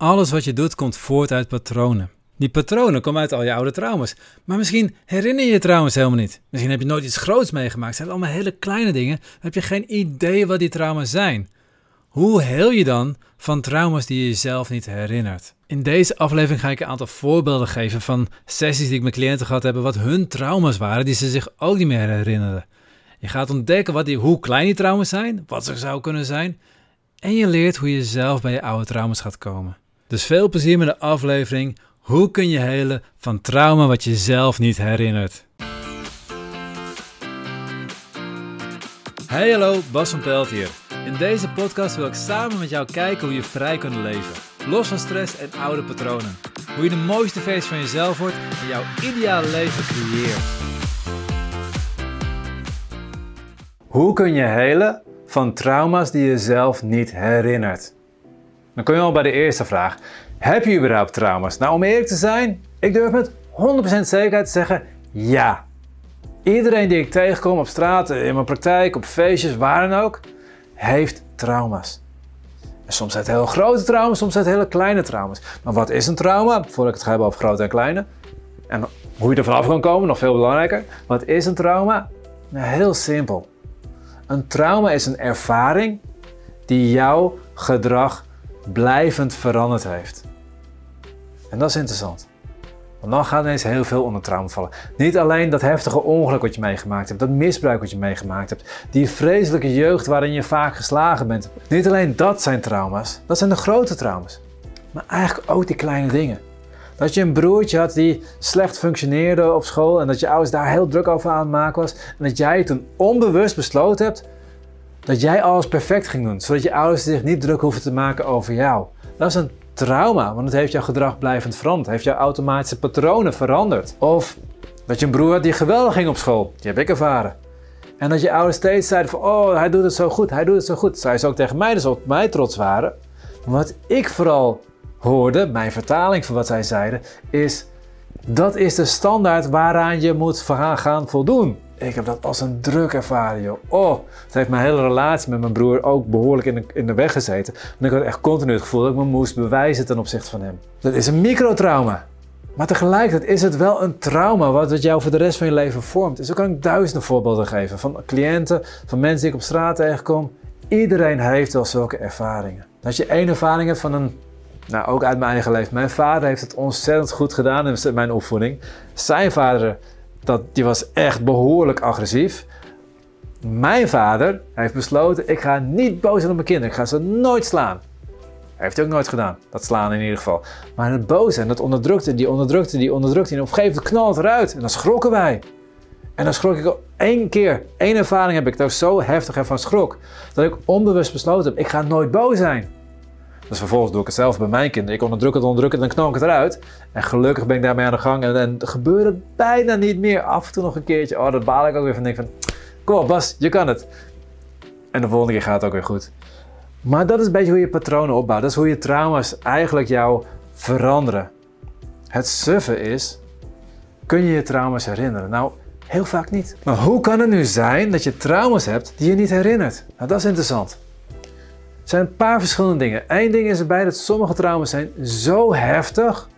Alles wat je doet komt voort uit patronen. Die patronen komen uit al je oude trauma's. Maar misschien herinner je je trauma's helemaal niet. Misschien heb je nooit iets groots meegemaakt. Het zijn allemaal hele kleine dingen. Dan heb je geen idee wat die trauma's zijn. Hoe heel je dan van trauma's die je jezelf niet herinnert? In deze aflevering ga ik een aantal voorbeelden geven van sessies die ik met cliënten gehad heb, wat hun trauma's waren die ze zich ook niet meer herinneren. Je gaat ontdekken wat die, hoe klein die trauma's zijn, wat ze zou kunnen zijn, en je leert hoe je zelf bij je oude trauma's gaat komen. Dus veel plezier met de aflevering. Hoe kun je helen van trauma wat je zelf niet herinnert? Hey hallo, Bas van Pelt hier. In deze podcast wil ik samen met jou kijken hoe je vrij kunt leven. Los van stress en oude patronen. Hoe je de mooiste versie van jezelf wordt en jouw ideale leven creëert. Hoe kun je helen van trauma's die je zelf niet herinnert? Dan kom je al bij de eerste vraag. Heb je überhaupt trauma's? Nou, om eerlijk te zijn, ik durf met 100% zekerheid te zeggen ja. Iedereen die ik tegenkom op straat, in mijn praktijk, op feestjes, waar dan ook, heeft trauma's. En soms zijn het heel grote trauma's, soms zijn het hele kleine trauma's. Maar wat is een trauma? Voordat ik het ga hebben over grote en kleine. En hoe je er vanaf kan komen, nog veel belangrijker. Wat is een trauma? Nou, heel simpel. Een trauma is een ervaring die jouw gedrag blijvend veranderd heeft. En dat is interessant. Want dan gaat ineens heel veel onder trauma vallen. Niet alleen dat heftige ongeluk wat je meegemaakt hebt, dat misbruik wat je meegemaakt hebt, die vreselijke jeugd waarin je vaak geslagen bent. Niet alleen dat zijn trauma's, dat zijn de grote trauma's. Maar eigenlijk ook die kleine dingen. Dat je een broertje had die slecht functioneerde op school en dat je ouders daar heel druk over aan het maken was. En dat jij toen onbewust besloten hebt dat jij alles perfect ging doen, zodat je ouders zich niet druk hoeven te maken over jou. Dat is een trauma, want het heeft jouw gedrag blijvend veranderd. Heeft jouw automatische patronen veranderd. Of dat je een broer had die geweldig ging op school. Die heb ik ervaren. En dat je ouders steeds zeiden van, oh, hij doet het zo goed, hij doet het zo goed. Zij ze ook tegen mij, dus op mij trots waren. Wat ik vooral hoorde, mijn vertaling van wat zij zeiden, is dat is de standaard waaraan je moet gaan voldoen. Ik heb dat als een druk ervaren, joh. Oh, het heeft mijn hele relatie met mijn broer ook behoorlijk in de, in de weg gezeten. En ik had echt continu het gevoel dat ik me moest bewijzen ten opzichte van hem. Dat is een microtrauma. Maar tegelijkertijd is het wel een trauma wat jou voor de rest van je leven vormt. Dus zo kan ik duizenden voorbeelden geven. Van cliënten, van mensen die ik op straat tegenkom. Iedereen heeft wel zulke ervaringen. Als je één ervaring hebt van een nou, ook uit mijn eigen leven. Mijn vader heeft het ontzettend goed gedaan in mijn opvoeding. Zijn vader dat, die was echt behoorlijk agressief. Mijn vader heeft besloten, ik ga niet boos zijn op mijn kinderen. Ik ga ze nooit slaan. Hij heeft ook nooit gedaan, dat slaan in ieder geval. Maar het boze en dat onderdrukte, die onderdrukte, die onderdrukte. En op een gegeven moment knalt eruit. En dan schrokken wij. En dan schrok ik al één keer. Eén ervaring heb ik daar zo heftig ervan schrok. Dat ik onbewust besloten heb, ik ga nooit boos zijn. Dus vervolgens doe ik het zelf bij mijn kinderen. Ik onderdruk het, onderdruk het en knal ik het eruit. En gelukkig ben ik daarmee aan de gang. En, en gebeurt het bijna niet meer. Af en toe nog een keertje. Oh, dat baal ik ook weer van. Denk van, kom op Bas, je kan het. En de volgende keer gaat het ook weer goed. Maar dat is een beetje hoe je patronen opbouwt. Dat is hoe je trauma's eigenlijk jou veranderen. Het suffe is, kun je je trauma's herinneren? Nou, heel vaak niet. Maar hoe kan het nu zijn dat je trauma's hebt die je niet herinnert? Nou, dat is interessant zijn een paar verschillende dingen. Eén ding is erbij dat sommige trauma's zijn zo heftig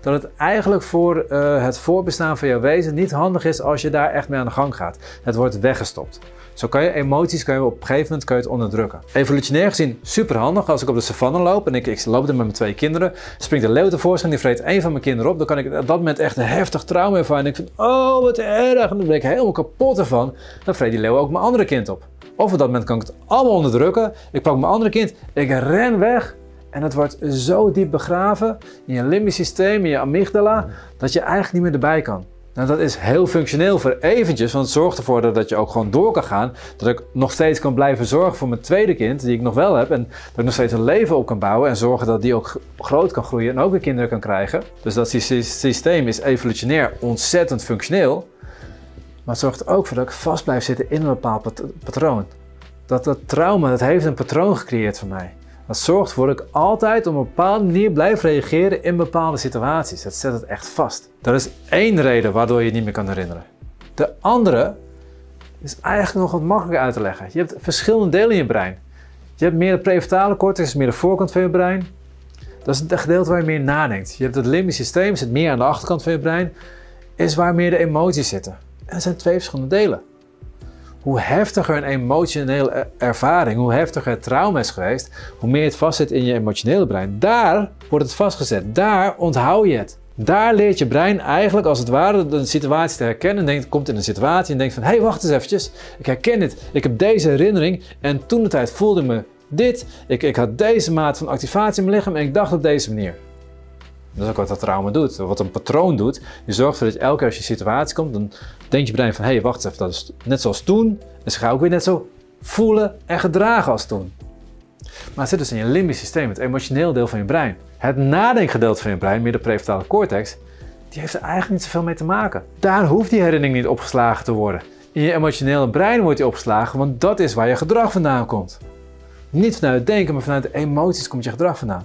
dat het eigenlijk voor uh, het voorbestaan van jouw wezen niet handig is als je daar echt mee aan de gang gaat. Het wordt weggestopt. Zo kan je emoties kan je op een gegeven moment kan je het onderdrukken. Evolutionair gezien super handig. Als ik op de savanne loop en ik, ik loop er met mijn twee kinderen, springt de leeuw tevoorschijn, die vreet één van mijn kinderen op. Dan kan ik op dat moment echt een heftig trauma ervaren. En ik vind, oh wat erg. En dan ben ik helemaal kapot ervan. Dan vreet die leeuw ook mijn andere kind op. Of op dat moment kan ik het allemaal onderdrukken. Ik pak mijn andere kind, ik ren weg. En het wordt zo diep begraven in je limbisch systeem, in je amygdala, dat je eigenlijk niet meer erbij kan. Nou, dat is heel functioneel voor eventjes, want het zorgt ervoor dat je ook gewoon door kan gaan. Dat ik nog steeds kan blijven zorgen voor mijn tweede kind, die ik nog wel heb. En dat ik nog steeds een leven op kan bouwen en zorgen dat die ook groot kan groeien en ook weer kinderen kan krijgen. Dus dat systeem is evolutionair ontzettend functioneel. Maar het zorgt er ook voor dat ik vast blijf zitten in een bepaald patroon. Dat dat trauma, dat heeft een patroon gecreëerd voor mij. Dat zorgt ervoor dat ik altijd op een bepaalde manier blijf reageren in bepaalde situaties. Dat zet het echt vast. Dat is één reden waardoor je het niet meer kan herinneren. De andere is eigenlijk nog wat makkelijker uit te leggen. Je hebt verschillende delen in je brein. Je hebt meer de prefrontale cortex, meer de voorkant van je brein. Dat is het gedeelte waar je meer nadenkt. Je hebt het limbisch systeem, zit meer aan de achterkant van je brein, is waar meer de emoties zitten. En dat zijn twee verschillende delen. Hoe heftiger een emotionele ervaring, hoe heftiger het trauma is geweest, hoe meer het vastzit in je emotionele brein. Daar wordt het vastgezet. Daar onthoud je het. Daar leert je brein eigenlijk als het ware de situatie te herkennen. Denkt, komt in een situatie en denkt van, hé hey, wacht eens eventjes. Ik herken dit. Ik heb deze herinnering en toen de tijd voelde me dit. Ik, ik had deze maat van activatie in mijn lichaam en ik dacht op deze manier. Dat is ook wat dat trauma doet. Wat een patroon doet. Je zorgt ervoor dat elke keer als je situatie komt, dan denkt je brein van, hé hey, wacht even, dat is net zoals toen. En ze gaan ook weer net zo voelen en gedragen als toen. Maar het zit dus in je limbisch systeem, het emotioneel deel van je brein. Het nadenkgedeelte van je brein, meer de prefrontale cortex, die heeft er eigenlijk niet zoveel mee te maken. Daar hoeft die herinnering niet opgeslagen te worden. In je emotionele brein wordt die opgeslagen, want dat is waar je gedrag vandaan komt. Niet vanuit het denken, maar vanuit de emoties komt je gedrag vandaan.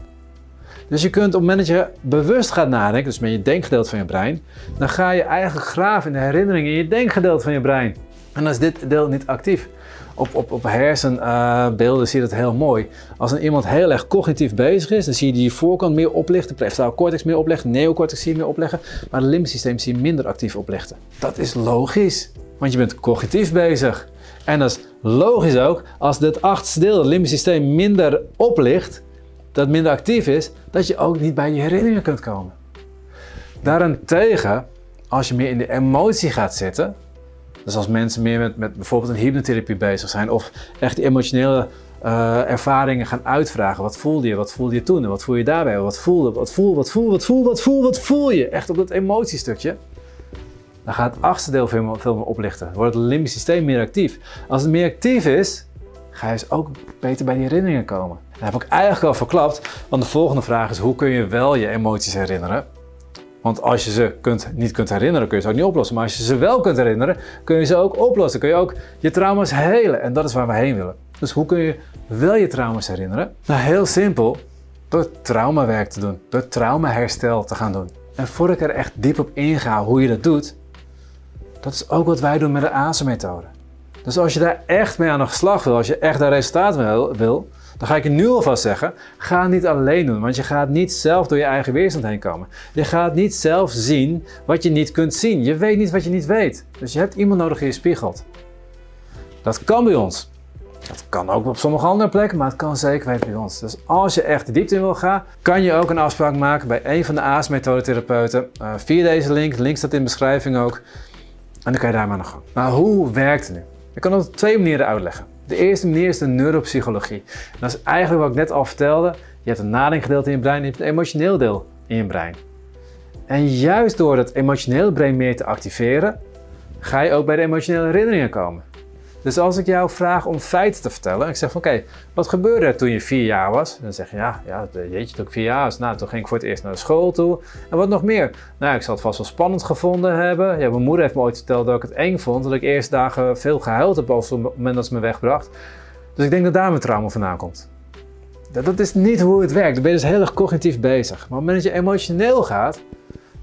Dus je kunt op het moment dat je bewust gaat nadenken, dus met je denkgedeelte van je brein, dan ga je eigenlijk graven in de herinneringen in je denkgedeelte van je brein. En dan is dit deel niet actief. Op, op, op hersenbeelden zie je dat heel mooi. Als een iemand heel erg cognitief bezig is, dan zie je die voorkant meer oplichten, prefrontale cortex meer oplichten, neocortex zie je meer opleggen, maar het limbisch systeem zie je minder actief oplichten. Dat is logisch, want je bent cognitief bezig. En dat is logisch ook, als dit achtste deel, het limbisch systeem, minder oplicht, dat minder actief is, dat je ook niet bij je herinneringen kunt komen. Daarentegen, als je meer in de emotie gaat zitten, dus als mensen meer met, bijvoorbeeld een hypnotherapie bezig zijn of echt emotionele uh, ervaringen gaan uitvragen. Wat voelde je? Wat voelde je toen? En wat voel je daarbij? Wat voelde? Wat voel? Wat voel? Wat voel? Wat voel? Wat voel je? Echt op dat emotiestukje. Dan gaat het achtste deel veel, veel meer oplichten. Dan wordt het limbisch systeem meer actief. Als het meer actief is, ga je dus ook beter bij die herinneringen komen. Dat heb ik eigenlijk al verklapt, want de volgende vraag is: hoe kun je wel je emoties herinneren? Want als je ze kunt, niet kunt herinneren, kun je ze ook niet oplossen. Maar als je ze wel kunt herinneren, kun je ze ook oplossen. Kun je ook je trauma's helen. En dat is waar we heen willen. Dus hoe kun je wel je trauma's herinneren? Nou, heel simpel. Door traumawerk te doen. Door traumaherstel te gaan doen. En voordat ik er echt diep op inga hoe je dat doet, dat is ook wat wij doen met de ASE-methode. Dus als je daar echt mee aan de slag wil, als je echt daar resultaat wil, wil dan ga ik je nu alvast zeggen, ga niet alleen doen, want je gaat niet zelf door je eigen weerstand heen komen. Je gaat niet zelf zien wat je niet kunt zien. Je weet niet wat je niet weet. Dus je hebt iemand nodig die je spiegelt. Dat kan bij ons. Dat kan ook op sommige andere plekken, maar het kan zeker weten bij ons. Dus als je echt de diepte in wil gaan, kan je ook een afspraak maken bij een van de AAS-methodetherapeuten. Uh, via deze link, link staat in de beschrijving ook. En dan kan je daar maar aan de gang. Maar hoe werkt het nu? Ik kan het op twee manieren uitleggen. De eerste manier is de neuropsychologie. Dat is eigenlijk wat ik net al vertelde. Je hebt een nadenkgedeelte in je brein en je hebt een emotioneel deel in je brein. En juist door het emotionele brein meer te activeren, ga je ook bij de emotionele herinneringen komen. Dus als ik jou vraag om feiten te vertellen, ik zeg van oké, wat gebeurde er toen je vier jaar was? Dan zeg je ja, ja jeetje, toen ik vier jaar was, nou toen ging ik voor het eerst naar de school toe. En wat nog meer? Nou, ik zal het vast wel spannend gevonden hebben. Ja, mijn moeder heeft me ooit verteld dat ik het eng vond, dat ik eerst dagen veel gehuild heb op het moment dat ze me wegbracht. Dus ik denk dat daar mijn trauma vandaan komt. Dat, is niet hoe het werkt. Dan ben je dus heel erg cognitief bezig. Maar op het moment dat je emotioneel gaat,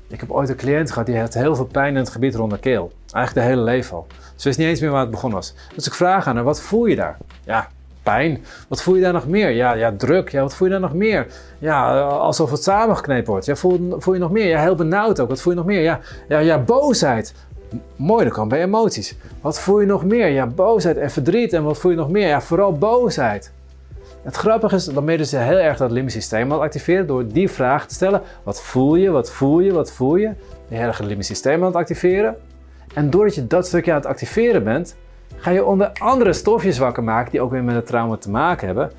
ik heb ooit een cliënt gehad die had heel veel pijn in het gebied rond de keel. Eigenlijk de hele leven al. Ze wist niet eens meer waar het begonnen was. Dus ik vraag aan haar, wat voel je daar? Ja, pijn. Wat voel je daar nog meer? Ja, ja druk. Ja, wat voel je daar nog meer? Ja, alsof het samengeknepen wordt. Ja, voel, voel je nog meer? Ja, heel benauwd ook. Wat voel je nog meer? Ja, ja, ja boosheid. Mooi, dat kan bij emoties. Wat voel je nog meer? Ja, boosheid en verdriet. En wat voel je nog meer? Ja, vooral boosheid. Het grappige is, dan ben je dus heel erg dat limbisch activeren door die vraag te stellen. Wat voel je, wat voel je, wat voel je? Erg het limbisch systeem aan het activeren. En doordat je dat stukje aan het activeren bent, ga je onder andere stofjes wakker maken die ook weer met het trauma te maken hebben.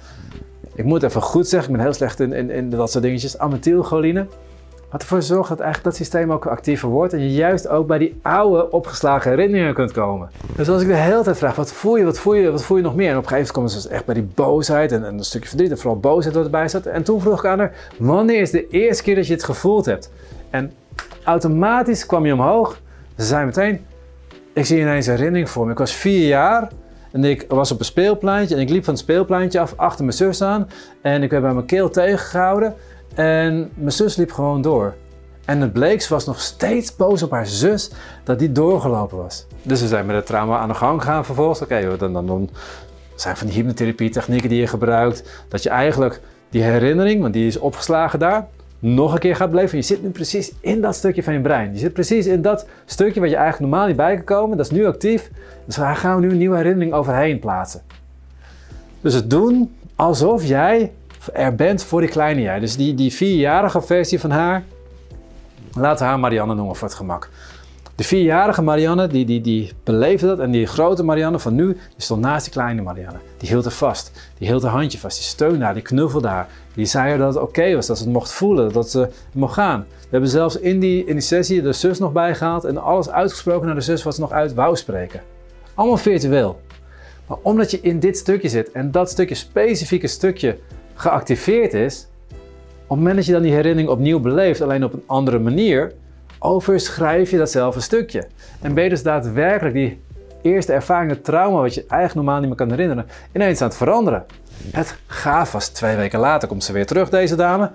Ik moet even goed zeggen, ik ben heel slecht in, in, in dat soort dingetjes. Amethylcholine. Wat ervoor zorgt dat eigenlijk dat systeem ook actiever wordt en je juist ook bij die oude opgeslagen herinneringen kunt komen. Dus als ik de hele tijd vraag, wat voel je, wat voel je, wat voel je nog meer? En op een gegeven moment komen ze echt bij die boosheid en, en een stukje verdriet en vooral boosheid wat erbij zat. En toen vroeg ik aan haar, wanneer is de eerste keer dat je het gevoeld hebt? En automatisch kwam je omhoog ze zei meteen, ik zie ineens een herinnering voor me. Ik was vier jaar en ik was op een speelpleintje en ik liep van het speelpleintje af achter mijn zus aan. En ik werd bij mijn keel tegengehouden en mijn zus liep gewoon door. En het bleek, ze was nog steeds boos op haar zus dat die doorgelopen was. Dus we zijn met het trauma aan de gang gegaan vervolgens. Oké, dan, dan, dan zijn van die hypnotherapie technieken die je gebruikt. Dat je eigenlijk die herinnering, want die is opgeslagen daar, nog een keer gaat beleven. Je zit nu precies in dat stukje van je brein. Je zit precies in dat stukje wat je eigenlijk normaal niet bij kan komen. Dat is nu actief. Dus daar gaan we nu een nieuwe herinnering overheen plaatsen. Dus het doen alsof jij er bent voor die kleine jij. Dus die, die vierjarige versie van haar, laten we haar Marianne noemen voor het gemak. De vierjarige Marianne, die, die, die beleefde dat. En die grote Marianne van nu, die stond naast die kleine Marianne. Die hield er vast. Die hield haar handje vast. Die steunde haar, die knuffelde haar. Die zei haar dat het oké was, dat ze het mocht voelen, dat ze mocht gaan. We hebben zelfs in die, in die sessie de zus nog bijgehaald en alles uitgesproken naar de zus wat ze nog uit wou spreken. Allemaal virtueel. Maar omdat je in dit stukje zit en dat stukje, specifieke stukje, geactiveerd is, op het moment dat je dan die herinnering opnieuw beleeft, alleen op een andere manier, overschrijf je datzelfde stukje. En ben je dus daadwerkelijk die eerste ervaring, het trauma wat je eigenlijk normaal niet meer kan herinneren, ineens aan het veranderen. Het gaaf was, twee weken later komt ze weer terug, deze dame.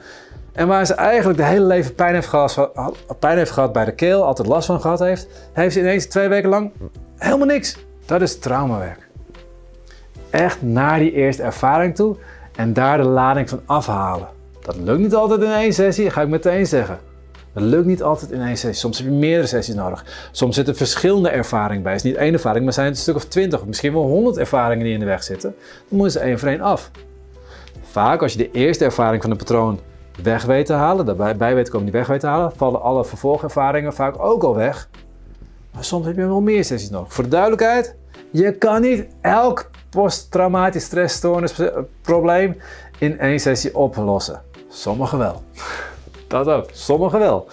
En waar ze eigenlijk de hele leven pijn heeft gehad, pijn heeft gehad bij de keel, altijd last van gehad heeft, heeft ze ineens twee weken lang helemaal niks. Dat is traumawerk. Echt naar die eerste ervaring toe en daar de lading van afhalen. Dat lukt niet altijd in één sessie, ga ik meteen zeggen. Dat lukt niet altijd in één sessie. Soms heb je meerdere sessies nodig. Soms zitten verschillende ervaringen bij. Het is niet één ervaring, maar zijn het een stuk of twintig misschien wel honderd ervaringen die in de weg zitten. Dan moeten ze één voor één af. Vaak als je de eerste ervaring van een patroon weg weet te halen, daarbij bij weet komen die weg weet te halen, vallen alle vervolgervaringen vaak ook al weg. Maar soms heb je wel meer sessies nodig. Voor de duidelijkheid, je kan niet elk posttraumatisch stressstoornisprobleem in één sessie oplossen. Sommigen wel. Dat ook, sommigen wel.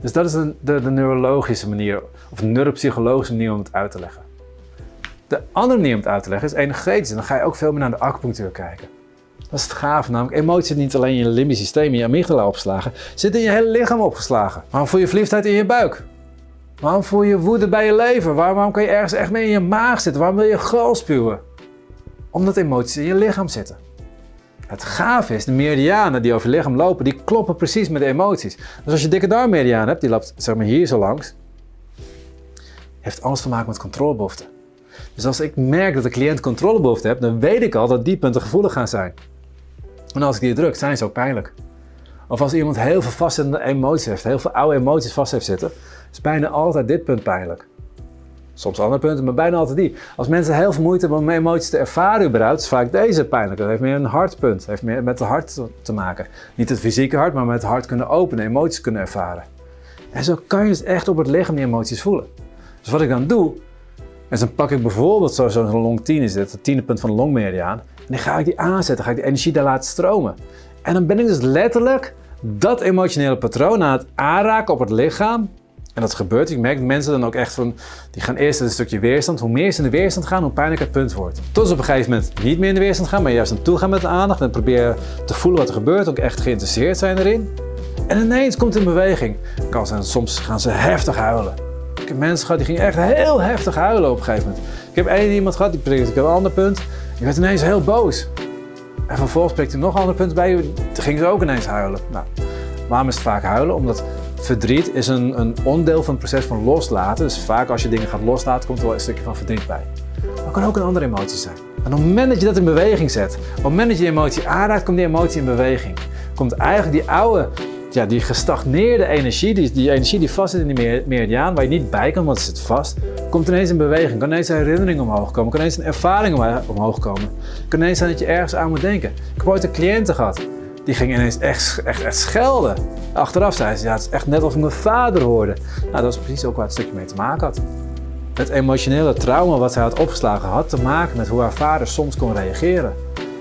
Dus dat is de, de, de neurologische manier, of neuropsychologische manier om het uit te leggen. De andere manier om het uit te leggen is energetisch. En dan ga je ook veel meer naar de acupunctuur kijken. Dat is het gaaf, namelijk emoties zitten niet alleen in je limbisch systeem, in je amygdala opgeslagen, zitten in je hele lichaam opgeslagen. Waarom voel je verliefdheid in je buik? Waarom voel je woede bij je lever? Waarom kan je ergens echt mee in je maag zitten? Waarom wil je gal spuwen? Omdat emoties in je lichaam zitten. Het gaaf is, de meridianen die over je lichaam lopen, die kloppen precies met de emoties. Dus als je dikke darmmeridiaan hebt, die loopt zeg maar hier zo langs, heeft alles te maken met controlebehoeften. Dus als ik merk dat de cliënt controlebehoefte heeft, dan weet ik al dat die punten gevoelig gaan zijn. En als ik die druk, zijn ze ook pijnlijk. Of als iemand heel veel vastzittende emoties heeft, heel veel oude emoties vast heeft zitten, is bijna altijd dit punt pijnlijk. Soms andere punten, maar bijna altijd die. Als mensen heel veel moeite hebben om emoties te ervaren überhaupt, is vaak deze pijnlijk. Dat heeft meer een hartpunt, dat heeft meer met het hart te maken. Niet het fysieke hart, maar met het hart kunnen openen, emoties kunnen ervaren. En zo kan je dus echt op het lichaam die emoties voelen. Dus wat ik dan doe, is dan pak ik bijvoorbeeld zo'n long 10 is dit, het tiende punt van de longmeridiaan. En dan ga ik die aanzetten, ga ik die energie daar laten stromen. En dan ben ik dus letterlijk dat emotionele patroon aan het aanraken op het lichaam en dat gebeurt. Ik merk mensen dan ook echt van, die gaan eerst een stukje weerstand. Hoe meer ze in de weerstand gaan, hoe pijnlijker het punt wordt. Tot ze op een gegeven moment niet meer in de weerstand gaan, maar juist naartoe gaan met de aandacht. En proberen te voelen wat er gebeurt, ook echt geïnteresseerd zijn erin. En ineens komt een beweging. Kan zijn, soms gaan ze heftig huilen. Ik heb mensen gehad die gingen echt heel heftig huilen op een gegeven moment. Ik heb één iemand gehad, die prikte ik een ander punt. Die werd ineens heel boos. En vervolgens prikte er nog een ander punt bij. Toen ging ze ook ineens huilen. Nou, waarom is het vaak huilen? Omdat Verdriet is een, een onderdeel van het proces van loslaten. Dus vaak als je dingen gaat loslaten, komt er wel een stukje van verdriet bij. Maar het kan ook een andere emotie zijn. En op het moment dat je dat in beweging zet, op het moment dat je die emotie aanraakt, komt die emotie in beweging. Komt eigenlijk die oude, ja, die gestagneerde energie, die, die energie die vast zit in die meridiaan, waar je niet bij kan, want het zit vast, komt ineens in beweging. Kan ineens een herinnering omhoog komen, kan ineens een ervaring omhoog komen. Kan ineens zijn dat je ergens aan moet denken. Ik heb ooit een cliënten gehad die ging ineens echt, echt, echt schelden. Achteraf zei ze, ja, het is echt net of ik mijn vader hoorde. Nou, dat is precies ook waar het stukje mee te maken had. Het emotionele trauma wat zij had opgeslagen had te maken met hoe haar vader soms kon reageren.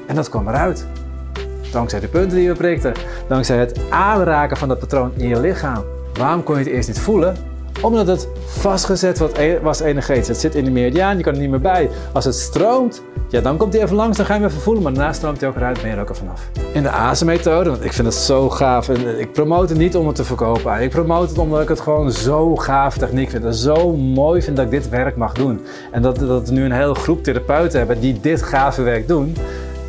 En dat kwam eruit. Dankzij de punten die we prikten, dankzij het aanraken van dat patroon in je lichaam. Waarom kon je het eerst niet voelen? Omdat het vastgezet e- was energetisch. Het zit in de meridiaan, je kan er niet meer bij. Als het stroomt, ja, dan komt hij even langs, dan ga je hem even voelen. Maar daarna stroomt hij ook eruit, ben je er ook er vanaf. In de ASE-methode, want ik vind het zo gaaf. En ik promote het niet om het te verkopen. Ik promote het omdat ik het gewoon zo gaaf techniek vind. En zo mooi vind dat ik dit werk mag doen. En dat, dat we nu een hele groep therapeuten hebben die dit gave werk doen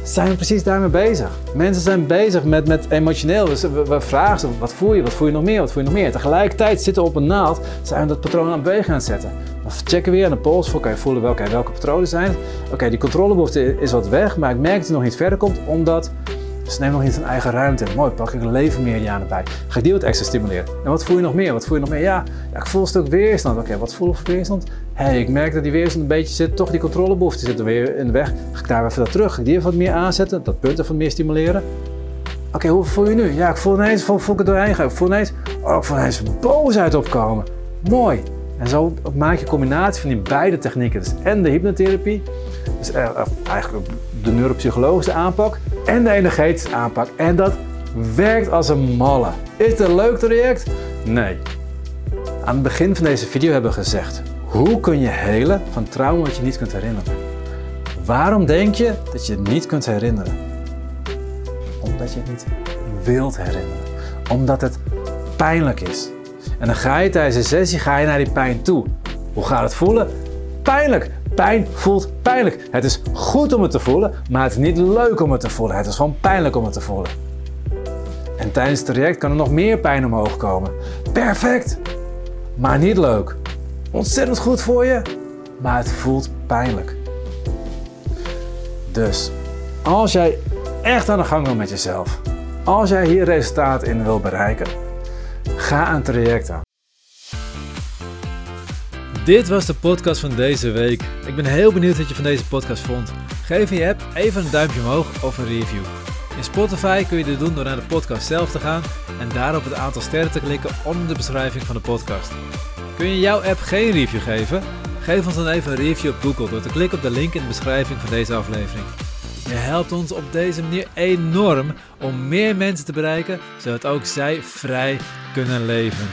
zijn we precies daarmee bezig. Mensen zijn bezig met, met emotioneel. Dus we, vragen ze, wat voel je? Wat voel je nog meer? Wat voel je nog meer? Tegelijkertijd zitten we op een naald, zijn we dat patroon aan het bewegen aan zetten. Dan checken we weer aan de pols, voor je voelen welke, welke patronen zijn. Oké, die controlebehoefte is wat weg, maar ik merk dat het nog niet verder komt, omdat Dus neem nog niet een eigen ruimte. Mooi, pak ik een levenmeridiaan erbij. Ga ik die wat extra stimuleren. En wat voel je nog meer? Wat voel je nog meer? Ja, ja ik voel een stuk weerstand. Oké, wat voel ik voor weerstand? Hé, hey, ik merk dat die weerstand een beetje zit, toch die controlebehoefte zit er weer in de weg. Ga ik daar even dat terug? Ga ik die wat meer aanzetten? Dat punt even meer stimuleren? Oké, hoe voel je nu? Ja, ik voel ineens, voel, voel ik het doorheen gaan. Ik voel ineens, oh, ik voel ineens boosheid opkomen. Mooi. En zo maak je een combinatie van die beide technieken. Dus en de hypnotherapie, dus eigenlijk de neuropsychologische aanpak en de energetische aanpak. En dat werkt als een malle. Is het een leuk traject? Nee. Aan het begin van deze video hebben we gezegd, hoe kun je helen van trauma wat je niet kunt herinneren? Waarom denk je dat je het niet kunt herinneren? Omdat je het niet wilt herinneren. Omdat het pijnlijk is. En dan ga je tijdens een sessie ga je naar die pijn toe. Hoe gaat het voelen? Pijnlijk. Pijn voelt pijnlijk. Het is goed om het te voelen, maar het is niet leuk om het te voelen. Het is gewoon pijnlijk om het te voelen. En tijdens het traject kan er nog meer pijn omhoog komen. Perfect, maar niet leuk. Ontzettend goed voor je, maar het voelt pijnlijk. Dus als jij echt aan de gang wil met jezelf, als jij hier resultaat in wil bereiken, ga een traject aan. Dit was de podcast van deze week. Ik ben heel benieuwd wat je van deze podcast vond. Geef je app even een duimpje omhoog of een review. In Spotify kun je dit doen door naar de podcast zelf te gaan en daar op het aantal sterren te klikken onder de beschrijving van de podcast. Kun je jouw app geen review geven? Geef ons dan even een review op Google door te klikken op de link in de beschrijving van deze aflevering. Je helpt ons op deze manier enorm om meer mensen te bereiken, zodat ook zij vrij kunnen leven.